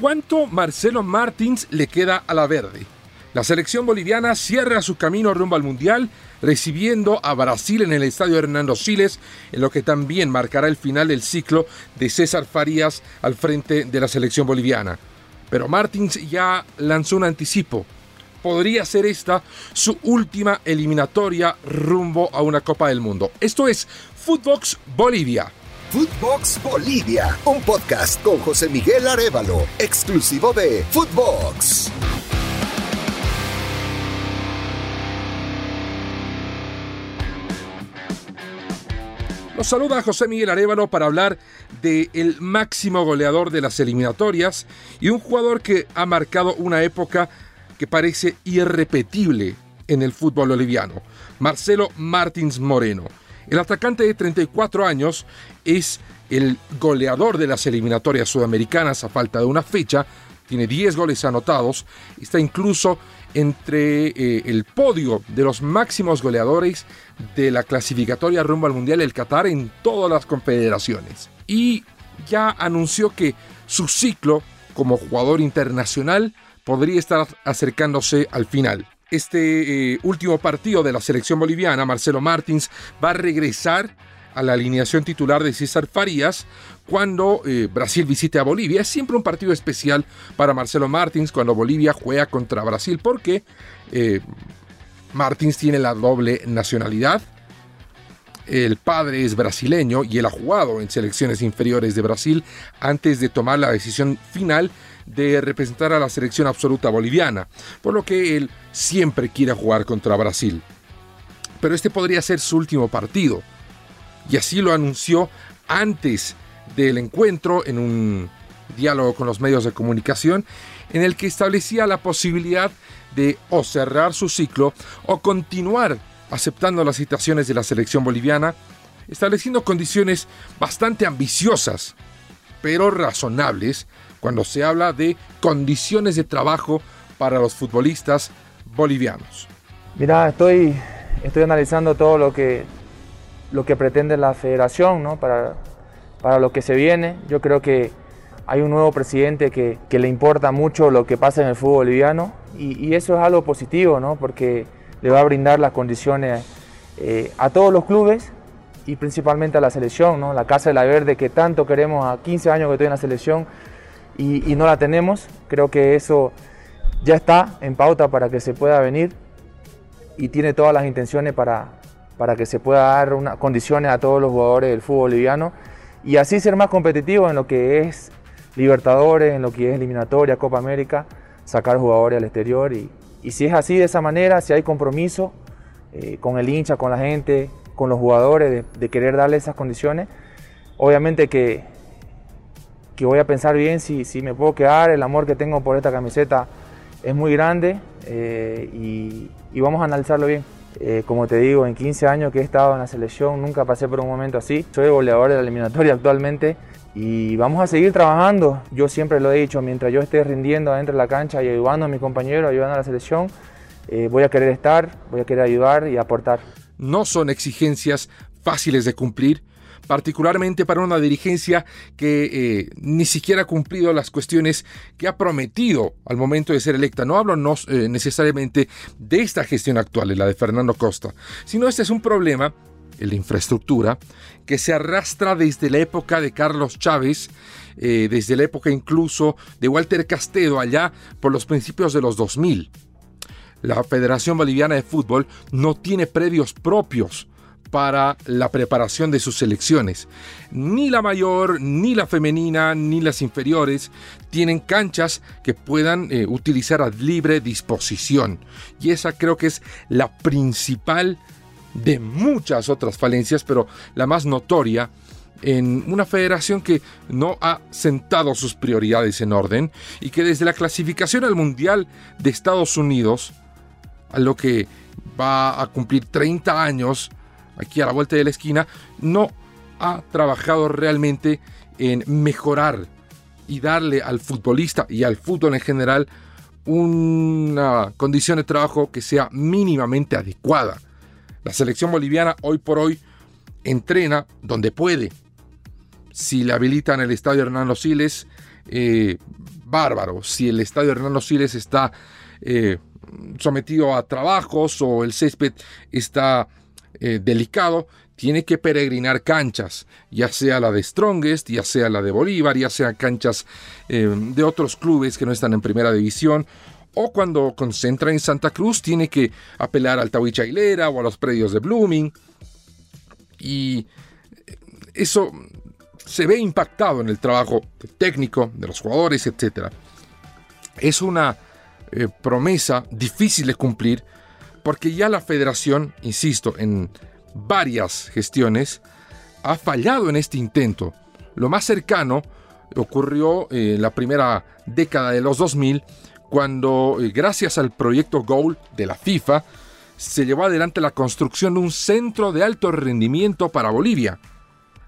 ¿Cuánto Marcelo Martins le queda a la verde? La selección boliviana cierra su camino rumbo al Mundial, recibiendo a Brasil en el estadio Hernando Siles, en lo que también marcará el final del ciclo de César Farías al frente de la selección boliviana. Pero Martins ya lanzó un anticipo. Podría ser esta su última eliminatoria rumbo a una Copa del Mundo. Esto es Footbox Bolivia. Footbox Bolivia, un podcast con José Miguel Arevalo, exclusivo de Footbox. Nos saluda José Miguel Arevalo para hablar del el máximo goleador de las eliminatorias y un jugador que ha marcado una época que parece irrepetible en el fútbol boliviano, Marcelo Martins Moreno. El atacante de 34 años es el goleador de las eliminatorias sudamericanas a falta de una fecha, tiene 10 goles anotados, está incluso entre eh, el podio de los máximos goleadores de la clasificatoria rumbo al Mundial del Qatar en todas las confederaciones. Y ya anunció que su ciclo como jugador internacional podría estar acercándose al final. Este eh, último partido de la selección boliviana, Marcelo Martins, va a regresar a la alineación titular de César Farías cuando eh, Brasil visite a Bolivia. Es siempre un partido especial para Marcelo Martins cuando Bolivia juega contra Brasil porque eh, Martins tiene la doble nacionalidad. El padre es brasileño y él ha jugado en selecciones inferiores de Brasil antes de tomar la decisión final de representar a la selección absoluta boliviana, por lo que él siempre quiere jugar contra Brasil. Pero este podría ser su último partido y así lo anunció antes del encuentro en un diálogo con los medios de comunicación en el que establecía la posibilidad de o cerrar su ciclo o continuar aceptando las citaciones de la selección boliviana, estableciendo condiciones bastante ambiciosas, pero razonables, cuando se habla de condiciones de trabajo para los futbolistas bolivianos. Mira, estoy, estoy analizando todo lo que lo que pretende la federación ¿no? para, para lo que se viene. Yo creo que hay un nuevo presidente que, le importa mucho lo que pasa en el fútbol boliviano y, y, eso es algo positivo, ¿no? porque le va a brindar las condiciones eh, a todos los clubes y principalmente a la selección, ¿no? la Casa de la Verde que tanto queremos a 15 años que estoy en la selección y, no la tenemos. Creo que eso ya está en pauta para que se pueda venir y tiene todas las intenciones para, para que se pueda dar una, condiciones a todos los jugadores del fútbol boliviano y así ser más competitivo en lo que es Libertadores, en lo que es eliminatoria, Copa América, sacar jugadores al exterior y, y si es así de esa manera, si hay compromiso eh, con el hincha, con la gente, con los jugadores de, de, querer darle esas condiciones, obviamente que, que voy a pensar bien si, si me puedo quedar, el amor que tengo por esta camiseta es muy grande eh, y, y vamos a analizarlo bien. Eh, como te digo, en 15 años que he estado en la selección, nunca pasé por un momento así. Soy goleador de la eliminatoria actualmente y vamos a seguir trabajando. Yo siempre lo he dicho, mientras yo esté rindiendo adentro de la cancha y ayudando a mi compañero, ayudando a la selección, eh, voy a querer estar, voy a querer ayudar y aportar. No son exigencias fáciles de cumplir, particularmente para una dirigencia que eh, ni siquiera ha cumplido las cuestiones que ha prometido al momento de ser electa. No hablo eh, necesariamente de esta gestión actual, la de Fernando Costa, sino este es un problema la infraestructura que se arrastra desde la época de Carlos Chávez, eh, desde la época incluso de Walter Castedo, allá por los principios de los 2000. La Federación Boliviana de Fútbol no tiene predios propios para la preparación de sus selecciones. Ni la mayor, ni la femenina, ni las inferiores tienen canchas que puedan eh, utilizar a libre disposición. Y esa creo que es la principal de muchas otras falencias, pero la más notoria en una federación que no ha sentado sus prioridades en orden y que desde la clasificación al Mundial de Estados Unidos, a lo que va a cumplir 30 años, aquí a la vuelta de la esquina, no ha trabajado realmente en mejorar y darle al futbolista y al fútbol en general una condición de trabajo que sea mínimamente adecuada. La selección boliviana hoy por hoy entrena donde puede, Si le habilitan el estadio Hernando Siles, eh, bárbaro. Si el estadio Hernando Siles está eh, sometido a trabajos o el césped está eh, delicado, tiene que peregrinar canchas, ya sea la de Strongest, ya sea la de Bolívar, ya sea canchas de otros clubes que no están en primera división, o cuando concentra en Santa Cruz tiene que apelar al Tawicha Aguilera o a los predios de Blooming. Y eso se ve impactado en el trabajo técnico de los jugadores, etc. Es una eh, promesa difícil de cumplir porque ya la federación, insisto, en varias gestiones, ha fallado en este intento. Lo más cercano ocurrió en la primera década de los 2000, cuando, eh, gracias al proyecto Goal de la FIFA, se llevó adelante la construcción de un centro de alto rendimiento para Bolivia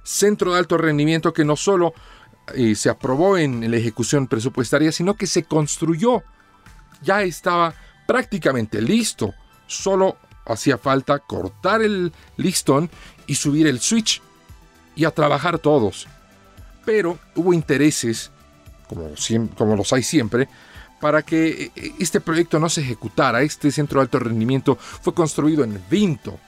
centro de alto rendimiento que no solo eh, se aprobó en la ejecución presupuestaria, sino que se construyó. Ya estaba prácticamente listo. Solo hacía falta cortar el listón y subir el switch y a trabajar todos. Pero hubo intereses, como, los hay siempre, para que eh, este proyecto no se ejecutara. Este centro de alto rendimiento fue construido en Vinto,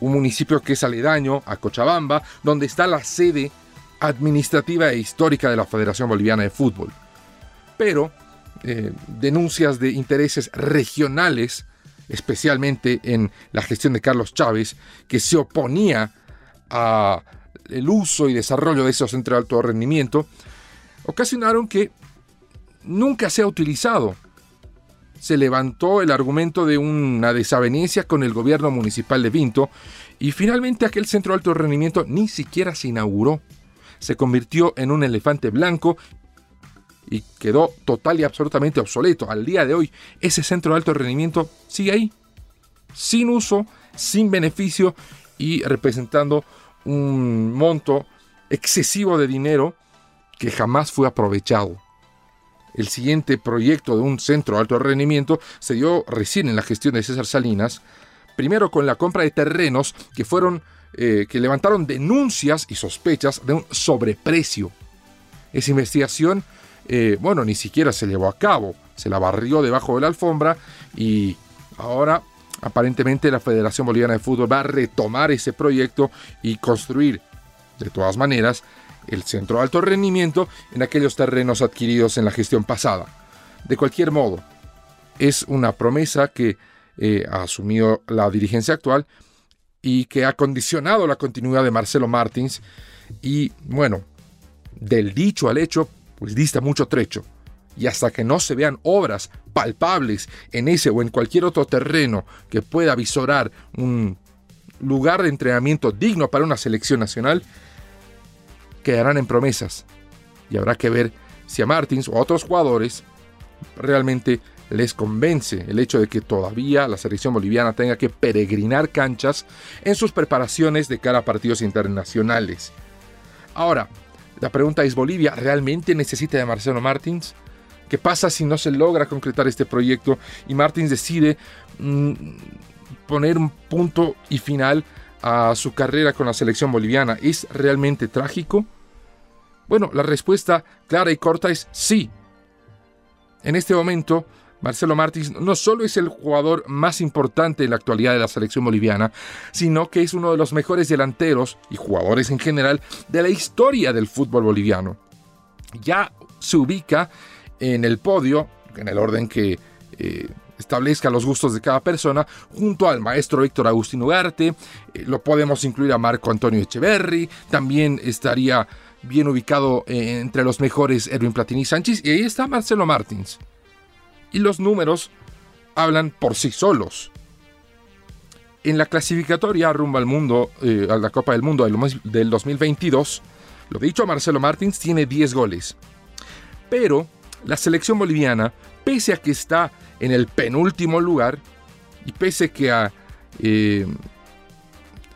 un municipio que es aledaño a Cochabamba, donde está la sede administrativa e histórica de la Federación Boliviana de Fútbol. Pero eh, denuncias de intereses regionales, especialmente en la gestión de Carlos Chávez, que se oponía al uso y desarrollo de esos centros de alto rendimiento, ocasionaron que nunca sea utilizado se levantó el argumento de una desavenencia con el gobierno municipal de Vinto y finalmente aquel centro de alto rendimiento ni siquiera se inauguró. Se convirtió en un elefante blanco y quedó total y absolutamente obsoleto. Al día de hoy, ese centro de alto rendimiento sigue ahí, sin uso, sin beneficio y representando un monto excesivo de dinero que jamás fue aprovechado. El siguiente proyecto de un centro de alto rendimiento se dio recién en la gestión de César Salinas, primero con la compra de terrenos que fueron eh, que levantaron denuncias y sospechas de un sobreprecio. Esa investigación, eh, bueno, ni siquiera se llevó a cabo, se la barrió debajo de la alfombra y ahora aparentemente la Federación Boliviana de Fútbol va a retomar ese proyecto y construir, de todas maneras, el centro de alto rendimiento en aquellos terrenos adquiridos en la gestión pasada. De cualquier modo, es una promesa que eh, ha asumido la dirigencia actual y que ha condicionado la continuidad de Marcelo Martins y bueno, del dicho al hecho, pues dista mucho trecho. Y hasta que no se vean obras palpables en ese o en cualquier otro terreno que pueda visorar un lugar de entrenamiento digno para una selección nacional, quedarán en promesas. Y habrá que ver si a Martins o a otros jugadores realmente les convence el hecho de que todavía la selección boliviana tenga que peregrinar canchas en sus preparaciones de cara a partidos internacionales. Ahora, la pregunta es, ¿Bolivia realmente necesita de Marcelo Martins? ¿Qué pasa si no se logra concretar este proyecto y Martins decide mm, poner un punto y final a su carrera con la selección boliviana es realmente trágico? Bueno, la respuesta clara y corta es sí. En este momento, Marcelo Martins no solo es el jugador más importante en la actualidad de la selección boliviana, sino que es uno de los mejores delanteros y jugadores en general de la historia del fútbol boliviano. Ya se ubica en el podio, en el orden que eh, establezca los gustos de cada persona, junto al maestro Héctor Agustín Ugarte, eh, lo podemos incluir a Marco Antonio Echeverri, también estaría bien ubicado eh, entre los mejores Erwin Platini Sánchez, y ahí está Marcelo Martins. Y los números hablan por sí solos. En la clasificatoria rumbo al mundo, eh, a la Copa del Mundo del 2022, lo dicho, Marcelo Martins tiene 10 goles. Pero la selección boliviana, pese a que está en el penúltimo lugar y pese que ha eh,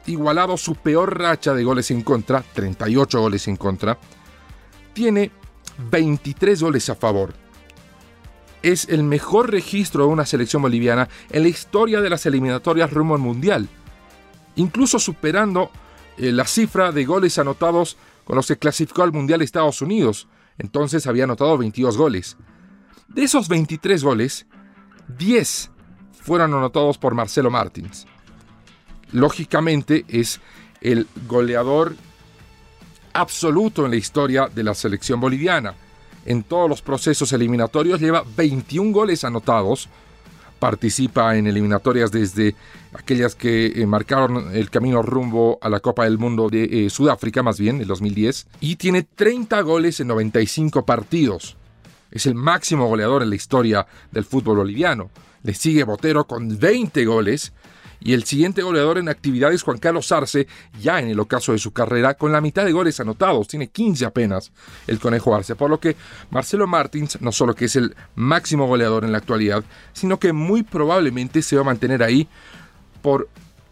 igualado su peor racha de goles en contra, 38 goles en contra, tiene 23 goles a favor. Es el mejor registro de una selección boliviana en la historia de las eliminatorias rumbo al Mundial, incluso superando eh, la cifra de goles anotados con los que clasificó al Mundial Estados Unidos. Entonces había anotado 22 goles. De esos 23 goles, 10 fueron anotados por Marcelo Martins. Lógicamente es el goleador absoluto en la historia de la selección boliviana. En todos los procesos eliminatorios lleva 21 goles anotados. Participa en eliminatorias desde aquellas que eh, marcaron el camino rumbo a la Copa del Mundo de eh, Sudáfrica, más bien, en 2010. Y tiene 30 goles en 95 partidos. Es el máximo goleador en la historia del fútbol boliviano. Le sigue Botero con 20 goles y el siguiente goleador en actividad es Juan Carlos Arce, ya en el ocaso de su carrera, con la mitad de goles anotados, tiene 15 apenas el Conejo Arce, por lo que Marcelo Martins no solo que es el máximo goleador en la actualidad, sino que muy probablemente se va a mantener ahí por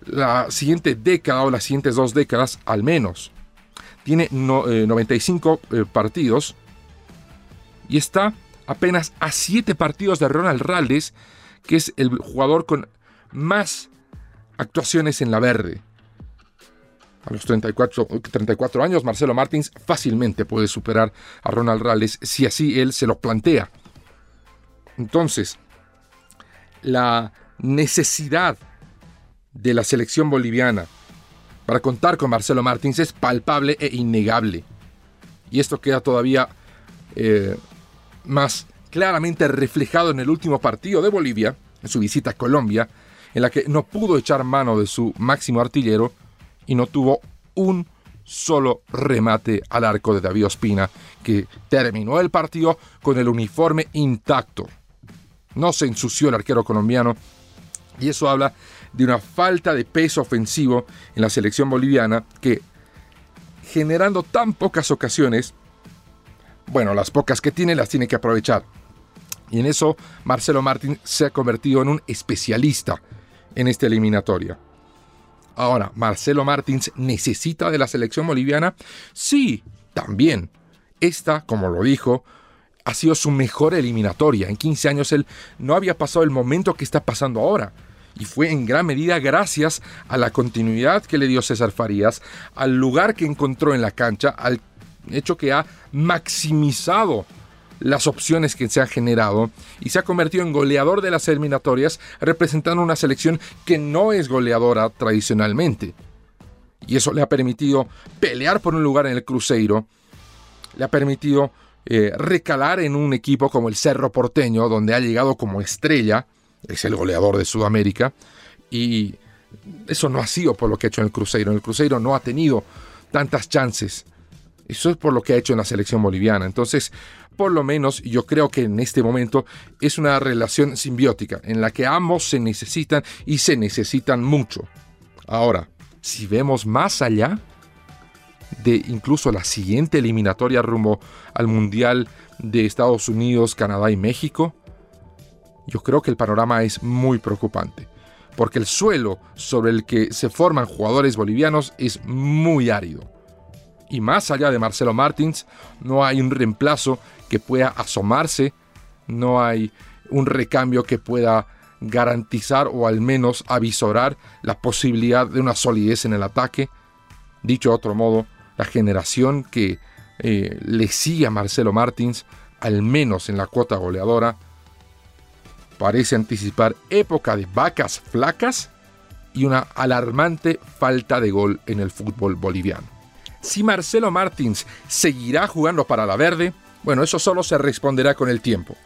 la siguiente década o las siguientes dos décadas al menos. Tiene 95 eh, eh, partidos y está apenas a 7 partidos de Ronald Raldes, que es el jugador con más actuaciones en la verde. A los 34, 34 años, Marcelo Martins fácilmente puede superar a Ronald Rales si así él se lo plantea. Entonces, la necesidad de la selección boliviana para contar con Marcelo Martins es palpable e innegable. Y esto queda todavía eh, más claramente reflejado en el último partido de Bolivia, en su visita a Colombia, en la que no pudo echar mano de su máximo artillero y no tuvo un solo remate al arco de David Ospina, que terminó el partido con el uniforme intacto. No se ensució el arquero colombiano y eso habla de una falta de peso ofensivo en la selección boliviana que, generando tan pocas ocasiones, bueno, las pocas que tiene las tiene que aprovechar. Y en eso Marcelo Martín se ha convertido en un especialista en esta eliminatoria. Ahora, ¿Marcelo Martins necesita de la selección boliviana? Sí, también. Esta, como lo dijo, ha sido su mejor eliminatoria. En 15 años él no había pasado el momento que está pasando ahora. Y fue en gran medida gracias a la continuidad que le dio César Farías, al lugar que encontró en la cancha, al hecho que ha maximizado las opciones que se han generado y se ha convertido en goleador de las eliminatorias representando una selección que no es goleadora tradicionalmente. Y eso le ha permitido pelear por un lugar en el Cruzeiro, le ha permitido eh, recalar en un equipo como el Cerro Porteño, donde ha llegado como estrella, es el goleador de Sudamérica, y eso no ha sido por lo que ha hecho en el Cruzeiro. En el Cruzeiro no ha tenido tantas chances. Eso es por lo que ha hecho en la selección boliviana. Entonces, por lo menos yo creo que en este momento es una relación simbiótica en la que ambos se necesitan y se necesitan mucho. Ahora, si vemos más allá de incluso la siguiente eliminatoria rumbo al Mundial de Estados Unidos, Canadá y México, yo creo que el panorama es muy preocupante, porque el suelo sobre el que se forman jugadores bolivianos es muy árido. Y más allá de Marcelo Martins, no hay un reemplazo que pueda asomarse, no hay un recambio que pueda garantizar o al menos avisorar la posibilidad de una solidez en el ataque. Dicho de otro modo, la generación que eh, le sigue a Marcelo Martins, al menos en la cuota goleadora, parece anticipar época de vacas flacas y una alarmante falta de gol en el fútbol boliviano. Si Marcelo Martins seguirá jugando para la verde, bueno, eso solo se responderá con el tiempo.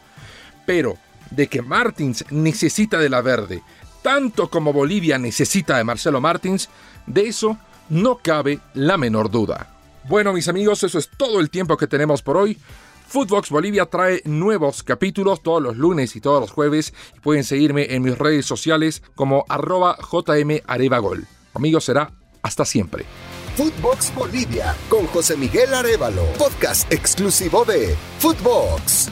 Pero de que Martins necesita de la verde, tanto como Bolivia necesita de Marcelo Martins, de eso no cabe la menor duda. Bueno, mis amigos, eso es todo el tiempo que tenemos por hoy. Footbox Bolivia trae nuevos capítulos todos los lunes y todos los jueves. pueden seguirme en mis redes sociales como arroba jmarevagol. Amigos, será hasta siempre. Footbox Bolivia con José Miguel Arevalo, podcast exclusivo de Footbox.